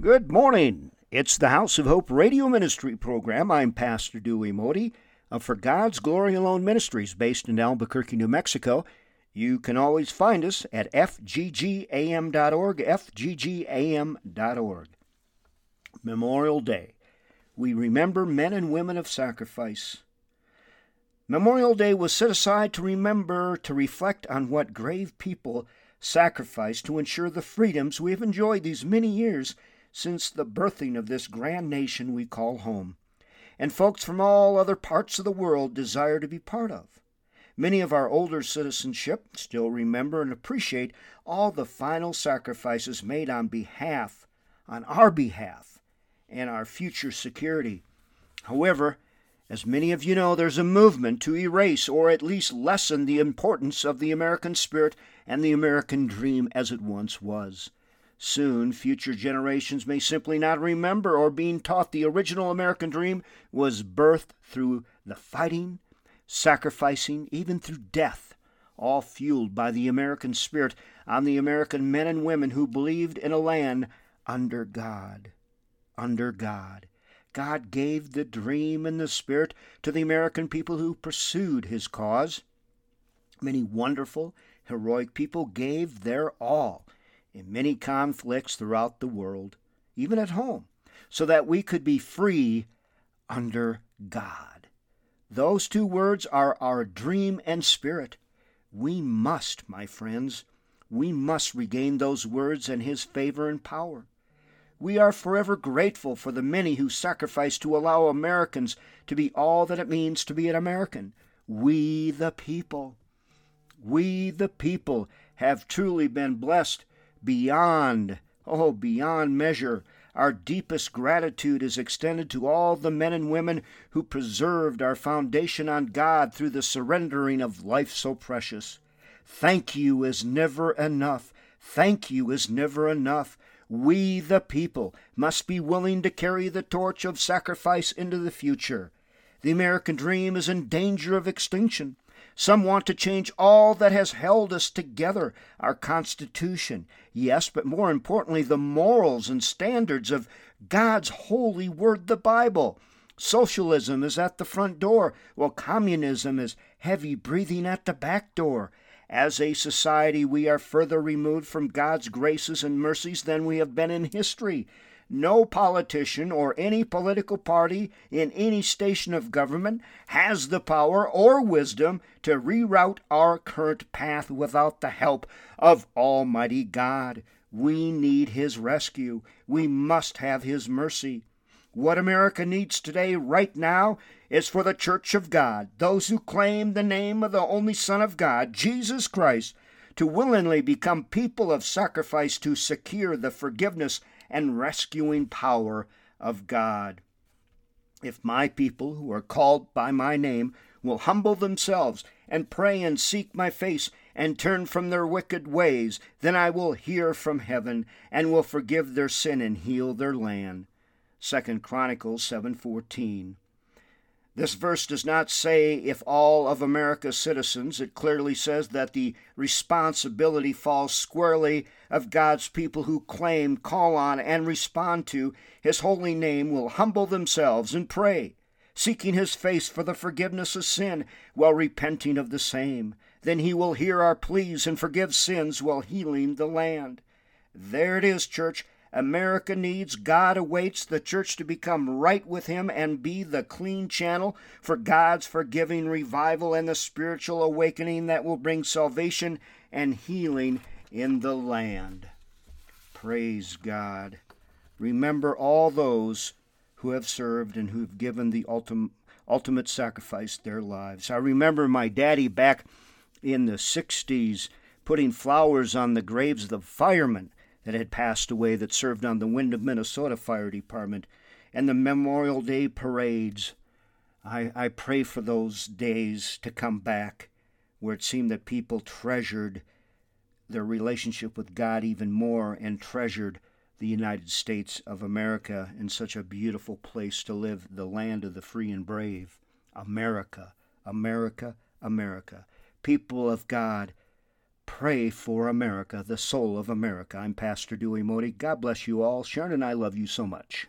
Good morning. It's the House of Hope radio ministry program. I'm Pastor Dewey Modi of uh, For God's Glory Alone Ministries based in Albuquerque, New Mexico. You can always find us at fggam.org, fggam.org. Memorial Day. We remember men and women of sacrifice. Memorial Day was set aside to remember, to reflect on what grave people sacrificed to ensure the freedoms we have enjoyed these many years since the birthing of this grand nation we call home, and folks from all other parts of the world desire to be part of. Many of our older citizenship still remember and appreciate all the final sacrifices made on behalf, on our behalf, and our future security. However, as many of you know, there's a movement to erase or at least lessen the importance of the American spirit and the American dream as it once was. Soon, future generations may simply not remember or being taught the original American dream was birthed through the fighting, sacrificing, even through death, all fueled by the American spirit on the American men and women who believed in a land under God. Under God. God gave the dream and the spirit to the American people who pursued his cause. Many wonderful, heroic people gave their all in many conflicts throughout the world, even at home, so that we could be free under God. Those two words are our dream and spirit. We must, my friends, we must regain those words and His favor and power. We are forever grateful for the many who sacrificed to allow Americans to be all that it means to be an American. We, the people. We, the people, have truly been blessed beyond, oh, beyond measure. Our deepest gratitude is extended to all the men and women who preserved our foundation on God through the surrendering of life so precious. Thank you is never enough. Thank you is never enough. We, the people, must be willing to carry the torch of sacrifice into the future. The American dream is in danger of extinction. Some want to change all that has held us together our Constitution, yes, but more importantly, the morals and standards of God's holy word, the Bible. Socialism is at the front door, while communism is heavy breathing at the back door. As a society, we are further removed from God's graces and mercies than we have been in history. No politician or any political party in any station of government has the power or wisdom to reroute our current path without the help of Almighty God. We need His rescue. We must have His mercy. What America needs today, right now, is for the Church of God, those who claim the name of the only Son of God, Jesus Christ, to willingly become people of sacrifice to secure the forgiveness and rescuing power of God. If my people, who are called by my name, will humble themselves and pray and seek my face and turn from their wicked ways, then I will hear from heaven and will forgive their sin and heal their land. 2 Chronicles 7:14. This verse does not say if all of America's citizens. It clearly says that the responsibility falls squarely of God's people who claim, call on, and respond to His holy name will humble themselves and pray, seeking His face for the forgiveness of sin while repenting of the same. Then He will hear our pleas and forgive sins while healing the land. There it is, church. America needs, God awaits the church to become right with Him and be the clean channel for God's forgiving revival and the spiritual awakening that will bring salvation and healing in the land. Praise God. Remember all those who have served and who've given the ultimate, ultimate sacrifice their lives. I remember my daddy back in the 60s putting flowers on the graves of the firemen that had passed away that served on the Windom, Minnesota Fire Department, and the Memorial Day parades. I, I pray for those days to come back where it seemed that people treasured their relationship with God even more and treasured the United States of America in such a beautiful place to live, the land of the free and brave. America, America, America. People of God, pray for America, the soul of America. I'm Pastor Dewey Modi. God bless you all. Sharon and I love you so much.